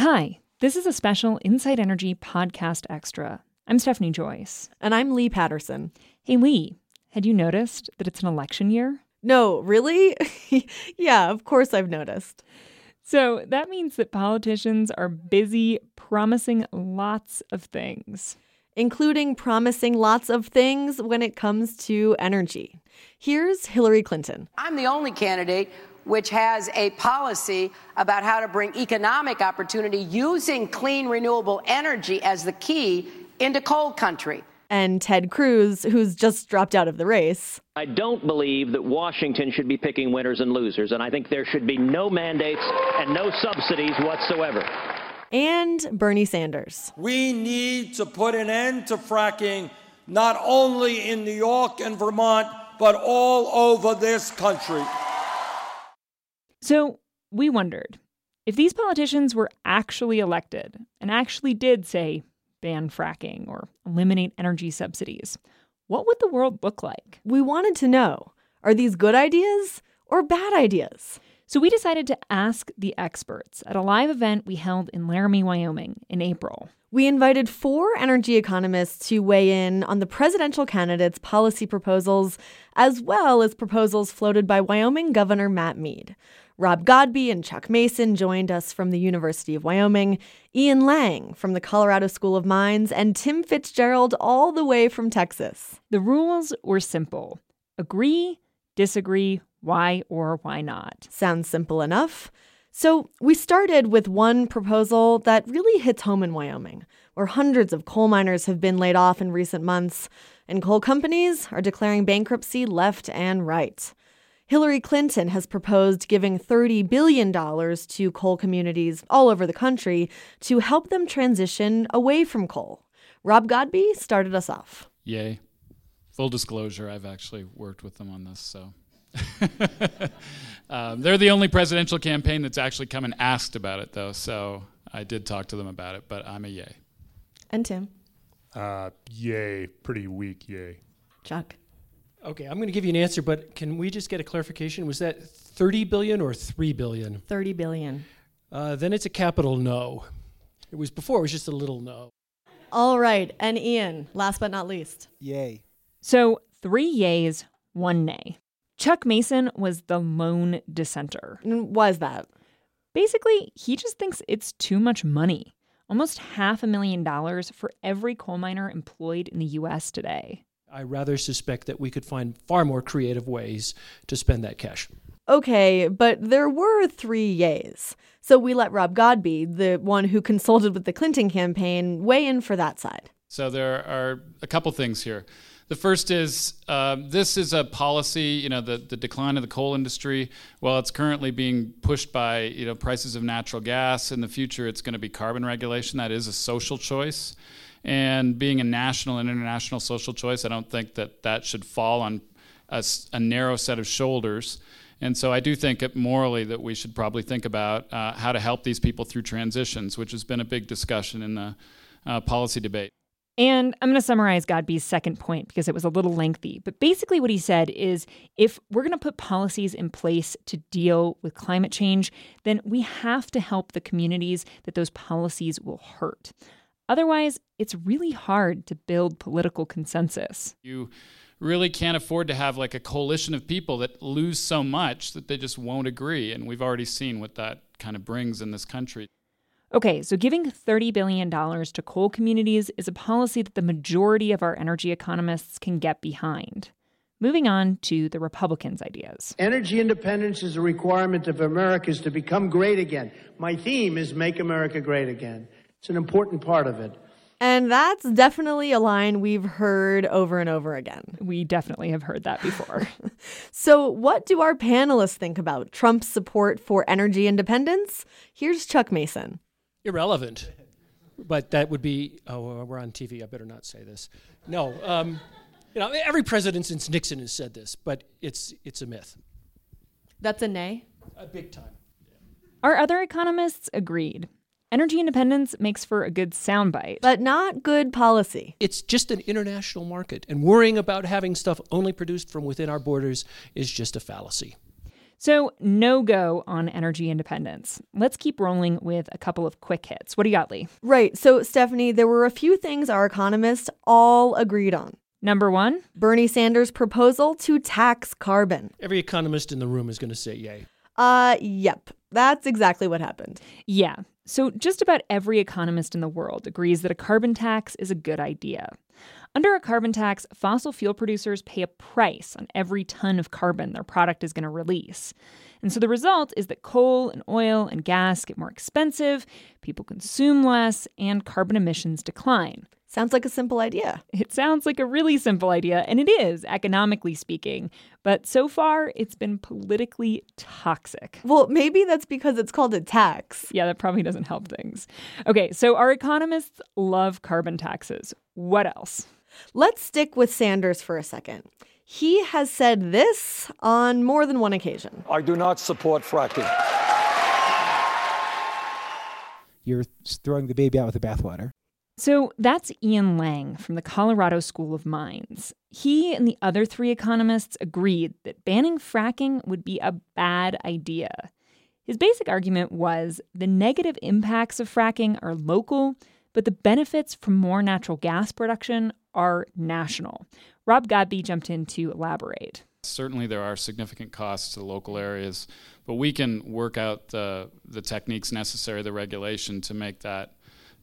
Hi, this is a special Inside Energy podcast extra. I'm Stephanie Joyce. And I'm Lee Patterson. Hey, Lee, had you noticed that it's an election year? No, really? yeah, of course I've noticed. So that means that politicians are busy promising lots of things, including promising lots of things when it comes to energy. Here's Hillary Clinton. I'm the only candidate which has a policy about how to bring economic opportunity using clean, renewable energy as the key into coal country. And Ted Cruz, who's just dropped out of the race. I don't believe that Washington should be picking winners and losers, and I think there should be no mandates and no subsidies whatsoever. And Bernie Sanders. We need to put an end to fracking, not only in New York and Vermont, but all over this country. So we wondered if these politicians were actually elected and actually did, say, ban fracking or eliminate energy subsidies, what would the world look like? We wanted to know are these good ideas or bad ideas? So we decided to ask the experts at a live event we held in Laramie, Wyoming in April. We invited four energy economists to weigh in on the presidential candidates' policy proposals, as well as proposals floated by Wyoming Governor Matt Mead. Rob Godby and Chuck Mason joined us from the University of Wyoming, Ian Lange from the Colorado School of Mines, and Tim Fitzgerald all the way from Texas. The rules were simple agree, disagree, why or why not. Sounds simple enough. So, we started with one proposal that really hits home in Wyoming, where hundreds of coal miners have been laid off in recent months, and coal companies are declaring bankruptcy left and right. Hillary Clinton has proposed giving $30 billion to coal communities all over the country to help them transition away from coal. Rob Godby started us off. Yay. Full disclosure, I've actually worked with them on this, so. um, they're the only presidential campaign that's actually come and asked about it, though, so I did talk to them about it, but I'm a yay. And Tim? Uh, yay. Pretty weak yay. Chuck? Okay, I'm going to give you an answer, but can we just get a clarification? Was that 30 billion or 3 billion? 30 billion. Uh, then it's a capital no. It was before, it was just a little no. All right, and Ian, last but not least. Yay. So, three yays, one nay. Chuck Mason was the lone dissenter. Why is that? Basically, he just thinks it's too much money. Almost half a million dollars for every coal miner employed in the US today. I rather suspect that we could find far more creative ways to spend that cash. Okay, but there were three yays. So we let Rob Godby, the one who consulted with the Clinton campaign, weigh in for that side. So there are a couple things here. The first is uh, this is a policy, you know, the, the decline of the coal industry. Well, it's currently being pushed by, you know, prices of natural gas. In the future, it's going to be carbon regulation. That is a social choice. And being a national and international social choice, I don't think that that should fall on a, a narrow set of shoulders. And so I do think it morally that we should probably think about uh, how to help these people through transitions, which has been a big discussion in the uh, policy debate. And I'm going to summarize Godby's second point because it was a little lengthy. But basically, what he said is if we're going to put policies in place to deal with climate change, then we have to help the communities that those policies will hurt. Otherwise, it's really hard to build political consensus. You really can't afford to have like a coalition of people that lose so much that they just won't agree. And we've already seen what that kind of brings in this country. Okay, so giving $30 billion to coal communities is a policy that the majority of our energy economists can get behind. Moving on to the Republicans' ideas. Energy independence is a requirement of America's to become great again. My theme is Make America Great Again. It's an important part of it. And that's definitely a line we've heard over and over again. We definitely have heard that before. so, what do our panelists think about Trump's support for energy independence? Here's Chuck Mason. Irrelevant. But that would be, oh, we're on TV. I better not say this. No. Um, you know, every president since Nixon has said this, but it's, it's a myth. That's a nay? A big time. Our other economists agreed. Energy independence makes for a good soundbite. But not good policy. It's just an international market, and worrying about having stuff only produced from within our borders is just a fallacy. So, no go on energy independence. Let's keep rolling with a couple of quick hits. What do you got, Lee? Right. So, Stephanie, there were a few things our economists all agreed on. Number one Bernie Sanders' proposal to tax carbon. Every economist in the room is going to say yay. Uh, yep. That's exactly what happened. Yeah. So, just about every economist in the world agrees that a carbon tax is a good idea. Under a carbon tax, fossil fuel producers pay a price on every ton of carbon their product is going to release. And so the result is that coal and oil and gas get more expensive, people consume less, and carbon emissions decline. Sounds like a simple idea. It sounds like a really simple idea, and it is, economically speaking. But so far, it's been politically toxic. Well, maybe that's because it's called a tax. Yeah, that probably doesn't help things. Okay, so our economists love carbon taxes. What else? Let's stick with Sanders for a second. He has said this on more than one occasion. I do not support fracking. You're throwing the baby out with the bathwater. So that's Ian Lange from the Colorado School of Mines. He and the other three economists agreed that banning fracking would be a bad idea. His basic argument was the negative impacts of fracking are local, but the benefits from more natural gas production are national. Rob Godby jumped in to elaborate. Certainly, there are significant costs to local areas, but we can work out the, the techniques necessary, the regulation to make that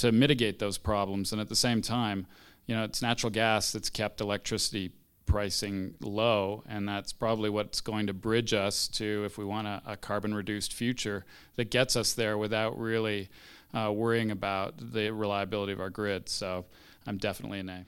to mitigate those problems. And at the same time, you know, it's natural gas that's kept electricity pricing low, and that's probably what's going to bridge us to, if we want a, a carbon reduced future, that gets us there without really uh, worrying about the reliability of our grid. So I'm definitely a nay.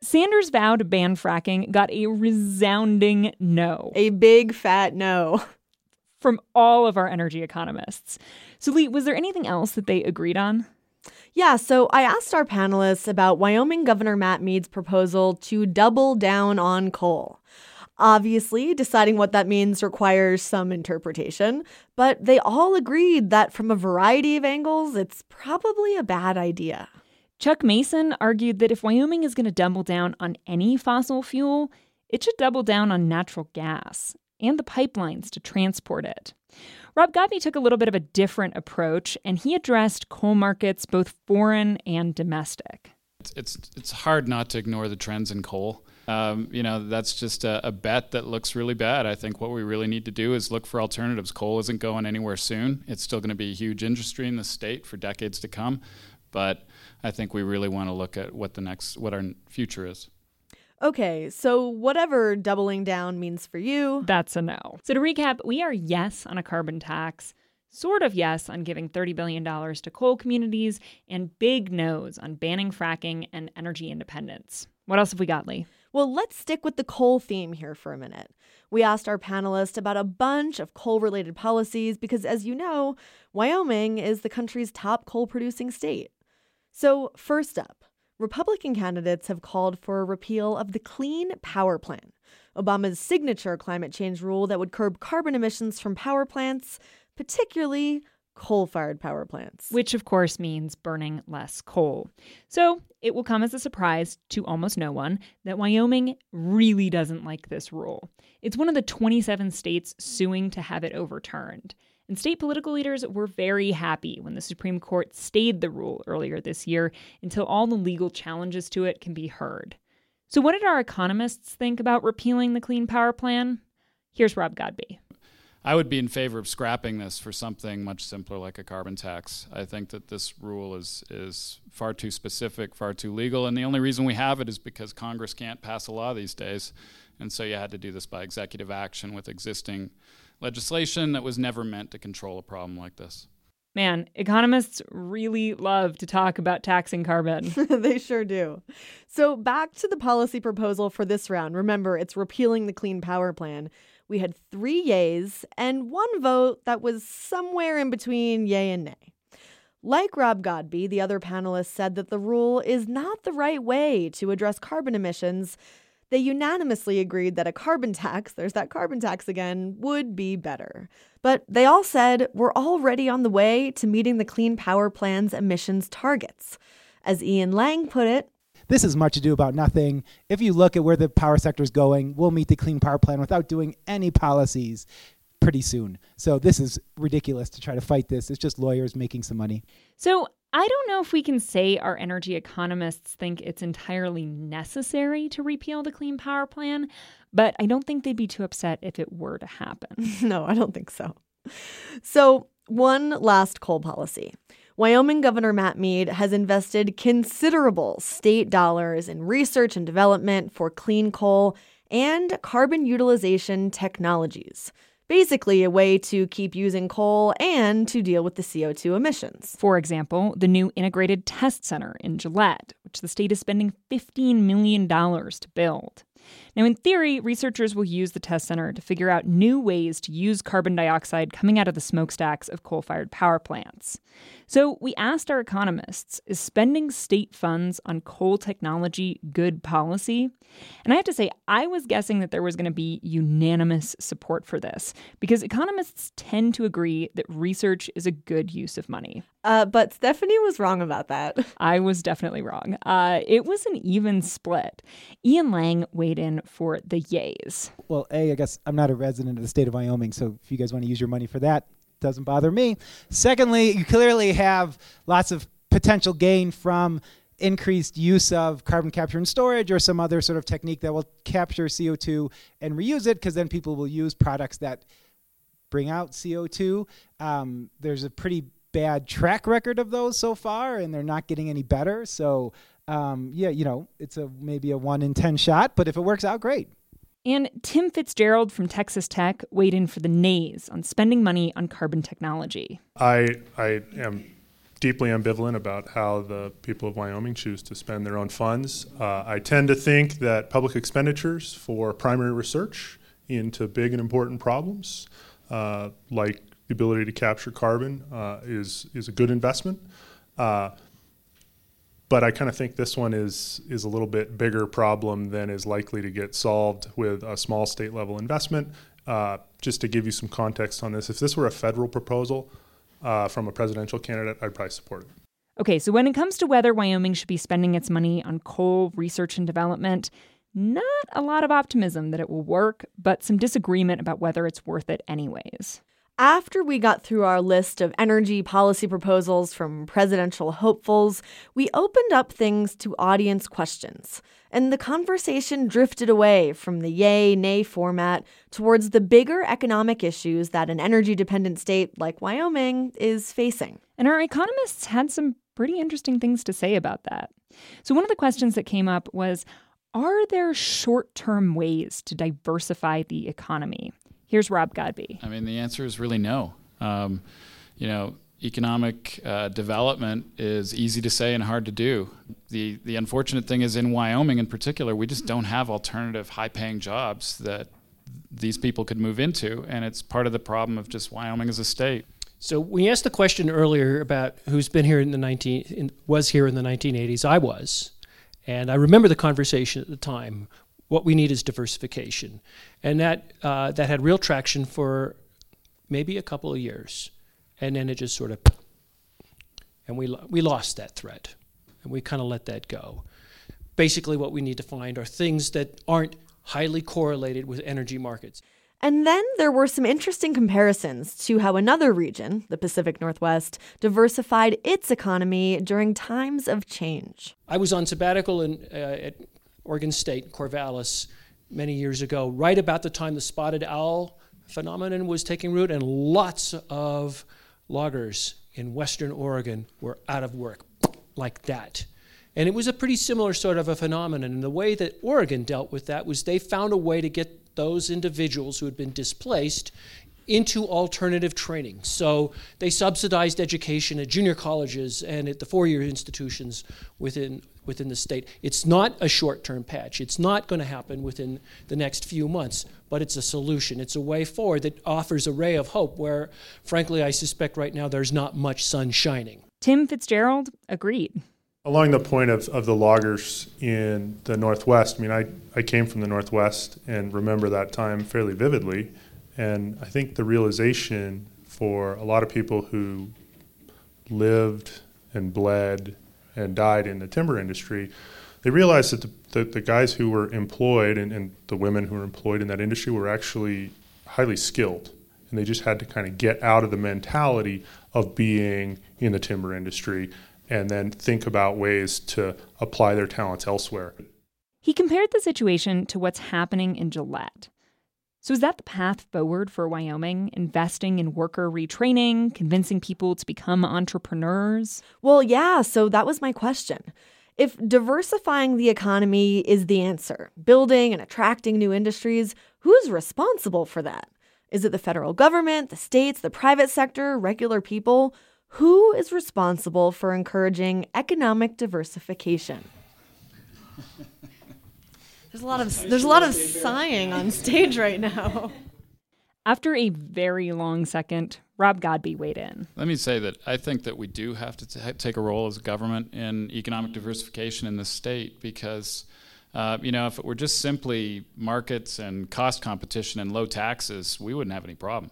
Sanders' vow to ban fracking got a resounding no. A big fat no. From all of our energy economists. So, Lee, was there anything else that they agreed on? Yeah, so I asked our panelists about Wyoming Governor Matt Mead's proposal to double down on coal. Obviously, deciding what that means requires some interpretation, but they all agreed that from a variety of angles, it's probably a bad idea. Chuck Mason argued that if Wyoming is going to double down on any fossil fuel, it should double down on natural gas and the pipelines to transport it. Rob Godby took a little bit of a different approach, and he addressed coal markets, both foreign and domestic. It's, it's, it's hard not to ignore the trends in coal. Um, you know, that's just a, a, bet that looks really bad. I think what we really need to do is look for alternatives. Coal isn't going anywhere soon. It's still going to be a huge industry in the state for decades to come. But I think we really want to look at what the next, what our future is. Okay, so whatever doubling down means for you, that's a no. So to recap, we are yes on a carbon tax, sort of yes on giving $30 billion to coal communities, and big no's on banning fracking and energy independence. What else have we got, Lee? Well, let's stick with the coal theme here for a minute. We asked our panelists about a bunch of coal related policies because, as you know, Wyoming is the country's top coal producing state. So, first up, Republican candidates have called for a repeal of the Clean Power Plan, Obama's signature climate change rule that would curb carbon emissions from power plants, particularly coal fired power plants. Which, of course, means burning less coal. So it will come as a surprise to almost no one that Wyoming really doesn't like this rule. It's one of the 27 states suing to have it overturned. And state political leaders were very happy when the Supreme Court stayed the rule earlier this year until all the legal challenges to it can be heard. So, what did our economists think about repealing the Clean Power Plan? Here's Rob Godby. I would be in favor of scrapping this for something much simpler like a carbon tax. I think that this rule is is far too specific, far too legal, and the only reason we have it is because Congress can't pass a law these days. And so you had to do this by executive action with existing legislation that was never meant to control a problem like this. Man, economists really love to talk about taxing carbon. they sure do. So, back to the policy proposal for this round. Remember, it's repealing the Clean Power Plan. We had three yays and one vote that was somewhere in between yay and nay. Like Rob Godby, the other panelists said that the rule is not the right way to address carbon emissions they unanimously agreed that a carbon tax, there's that carbon tax again, would be better. But they all said we're already on the way to meeting the Clean Power Plan's emissions targets. As Ian Lange put it, this is much ado about nothing. If you look at where the power sector is going, we'll meet the Clean Power Plan without doing any policies. pretty soon. So this is ridiculous to try to fight this. It's just lawyers making some money. So I don't know if we can say our energy economists think it's entirely necessary to repeal the Clean Power Plan, but I don't think they'd be too upset if it were to happen. no, I don't think so. So, one last coal policy. Wyoming Governor Matt Mead has invested considerable state dollars in research and development for clean coal and carbon utilization technologies. Basically, a way to keep using coal and to deal with the CO2 emissions. For example, the new Integrated Test Center in Gillette, which the state is spending $15 million to build. Now, in theory, researchers will use the test center to figure out new ways to use carbon dioxide coming out of the smokestacks of coal fired power plants. So, we asked our economists is spending state funds on coal technology good policy? And I have to say, I was guessing that there was going to be unanimous support for this because economists tend to agree that research is a good use of money. Uh, but Stephanie was wrong about that. I was definitely wrong. Uh, it was an even split. Ian Lange weighed in for the yays. Well, A, I guess I'm not a resident of the state of Wyoming, so if you guys want to use your money for that, doesn't bother me. Secondly, you clearly have lots of potential gain from increased use of carbon capture and storage or some other sort of technique that will capture CO2 and reuse it because then people will use products that bring out CO2. Um, there's a pretty bad track record of those so far, and they're not getting any better. So um, yeah, you know, it's a maybe a one in ten shot, but if it works out, great. And Tim Fitzgerald from Texas Tech weighed in for the nays on spending money on carbon technology. I I am deeply ambivalent about how the people of Wyoming choose to spend their own funds. Uh, I tend to think that public expenditures for primary research into big and important problems, uh, like the ability to capture carbon, uh, is is a good investment. Uh, but I kind of think this one is is a little bit bigger problem than is likely to get solved with a small state level investment. Uh, just to give you some context on this, if this were a federal proposal uh, from a presidential candidate, I'd probably support it. Okay, so when it comes to whether Wyoming should be spending its money on coal research and development, not a lot of optimism that it will work, but some disagreement about whether it's worth it anyways. After we got through our list of energy policy proposals from presidential hopefuls, we opened up things to audience questions. And the conversation drifted away from the yay nay format towards the bigger economic issues that an energy dependent state like Wyoming is facing. And our economists had some pretty interesting things to say about that. So, one of the questions that came up was Are there short term ways to diversify the economy? Here's Rob Godby. I mean, the answer is really no. Um, you know, economic uh, development is easy to say and hard to do. The the unfortunate thing is in Wyoming in particular, we just don't have alternative high-paying jobs that these people could move into, and it's part of the problem of just Wyoming as a state. So we asked the question earlier about who's been here in the 19 in, was here in the 1980s. I was, and I remember the conversation at the time what we need is diversification. And that, uh, that had real traction for maybe a couple of years. And then it just sort of, and we, we lost that thread. And we kind of let that go. Basically, what we need to find are things that aren't highly correlated with energy markets. And then there were some interesting comparisons to how another region, the Pacific Northwest, diversified its economy during times of change. I was on sabbatical in, uh, at Oregon State, Corvallis, many years ago, right about the time the spotted owl phenomenon was taking root, and lots of loggers in western Oregon were out of work like that. And it was a pretty similar sort of a phenomenon. And the way that Oregon dealt with that was they found a way to get those individuals who had been displaced into alternative training. So they subsidized education at junior colleges and at the four year institutions within within the state. It's not a short term patch. It's not going to happen within the next few months, but it's a solution. It's a way forward that offers a ray of hope where, frankly, I suspect right now there's not much sun shining. Tim Fitzgerald agreed. Along the point of, of the loggers in the Northwest, I mean, I, I came from the Northwest and remember that time fairly vividly. And I think the realization for a lot of people who lived and bled and died in the timber industry, they realized that the, the, guys who were employed and, and, the women who were employed in that industry were actually highly skilled. and they just had to kind of get out of the mentality of being in the timber industry and then think about ways to apply their talents elsewhere. He compared the situation to what's happening in Gillette. So, is that the path forward for Wyoming? Investing in worker retraining, convincing people to become entrepreneurs? Well, yeah, so that was my question. If diversifying the economy is the answer, building and attracting new industries, who's responsible for that? Is it the federal government, the states, the private sector, regular people? Who is responsible for encouraging economic diversification? There's a lot of there's a lot of sighing on stage right now. After a very long second, Rob Godby weighed in. Let me say that I think that we do have to t- take a role as a government in economic diversification in the state because, uh, you know, if it were just simply markets and cost competition and low taxes, we wouldn't have any problem.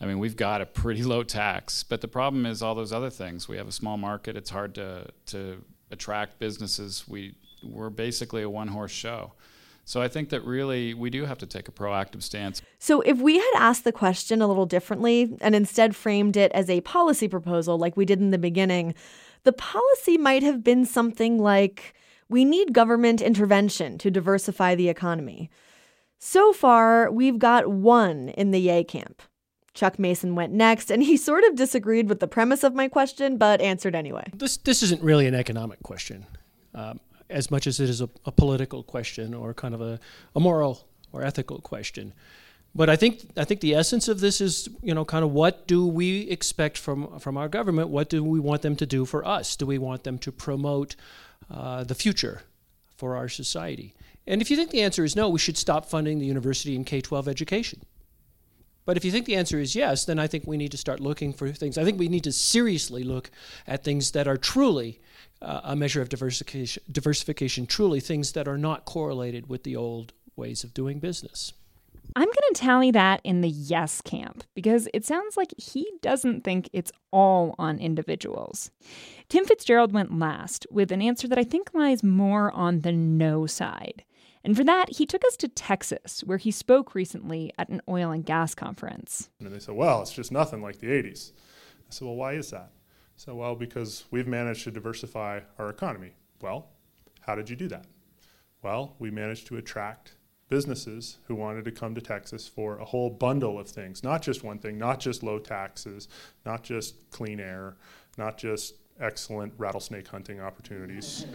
I mean, we've got a pretty low tax, but the problem is all those other things. We have a small market; it's hard to to attract businesses. We we're basically a one horse show. So I think that really we do have to take a proactive stance. So if we had asked the question a little differently and instead framed it as a policy proposal like we did in the beginning, the policy might have been something like we need government intervention to diversify the economy. So far, we've got one in the yay camp. Chuck Mason went next, and he sort of disagreed with the premise of my question, but answered anyway. This this isn't really an economic question. Um, as much as it is a, a political question or kind of a, a moral or ethical question. But I think I think the essence of this is you know kind of what do we expect from from our government? What do we want them to do for us? Do we want them to promote uh, the future for our society? And if you think the answer is no, we should stop funding the university and K twelve education. But if you think the answer is yes, then I think we need to start looking for things. I think we need to seriously look at things that are truly uh, a measure of diversification, diversification, truly things that are not correlated with the old ways of doing business. I'm going to tally that in the yes camp because it sounds like he doesn't think it's all on individuals. Tim Fitzgerald went last with an answer that I think lies more on the no side. And for that, he took us to Texas, where he spoke recently at an oil and gas conference. And they said, well, it's just nothing like the 80s. I said, well, why is that? So, well, because we've managed to diversify our economy. Well, how did you do that? Well, we managed to attract businesses who wanted to come to Texas for a whole bundle of things, not just one thing, not just low taxes, not just clean air, not just excellent rattlesnake hunting opportunities,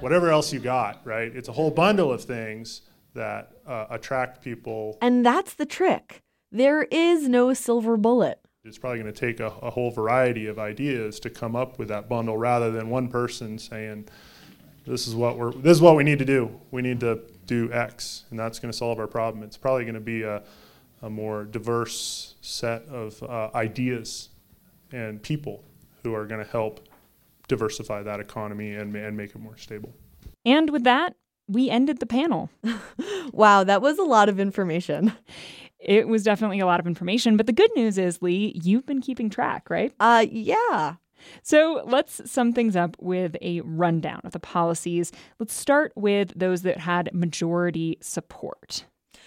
whatever else you got, right? It's a whole bundle of things that uh, attract people. And that's the trick. There is no silver bullet. It's probably going to take a, a, whole variety of ideas to come up with that bundle rather than one person saying, this is what we're this is what we need to do. We need to do X and that's going to solve our problem. It's probably going to be a, a more diverse set of uh, ideas and people who are going to help diversify that economy and, and make it more stable. And with that, we ended the panel. wow, that was a lot of information. It was definitely a lot of information, but the good news is, Lee, you've been keeping track, right? Uh, yeah. So let's sum things up with a rundown of the policies. Let's start with those that had majority support.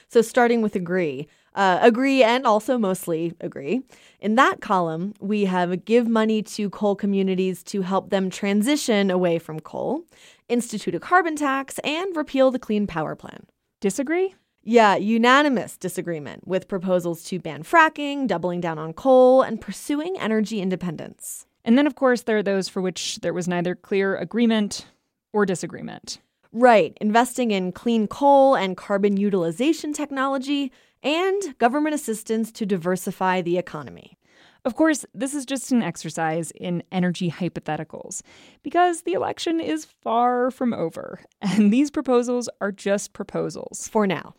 So, starting with agree. Uh, agree and also mostly agree. In that column, we have give money to coal communities to help them transition away from coal, institute a carbon tax, and repeal the Clean Power Plan. Disagree? Yeah, unanimous disagreement with proposals to ban fracking, doubling down on coal, and pursuing energy independence. And then, of course, there are those for which there was neither clear agreement or disagreement. Right, investing in clean coal and carbon utilization technology, and government assistance to diversify the economy. Of course, this is just an exercise in energy hypotheticals, because the election is far from over, and these proposals are just proposals. For now.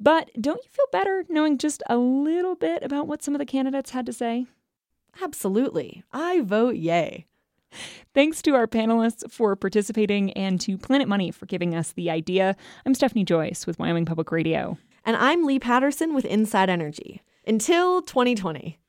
But don't you feel better knowing just a little bit about what some of the candidates had to say? Absolutely. I vote yay. Thanks to our panelists for participating and to Planet Money for giving us the idea. I'm Stephanie Joyce with Wyoming Public Radio. And I'm Lee Patterson with Inside Energy. Until 2020.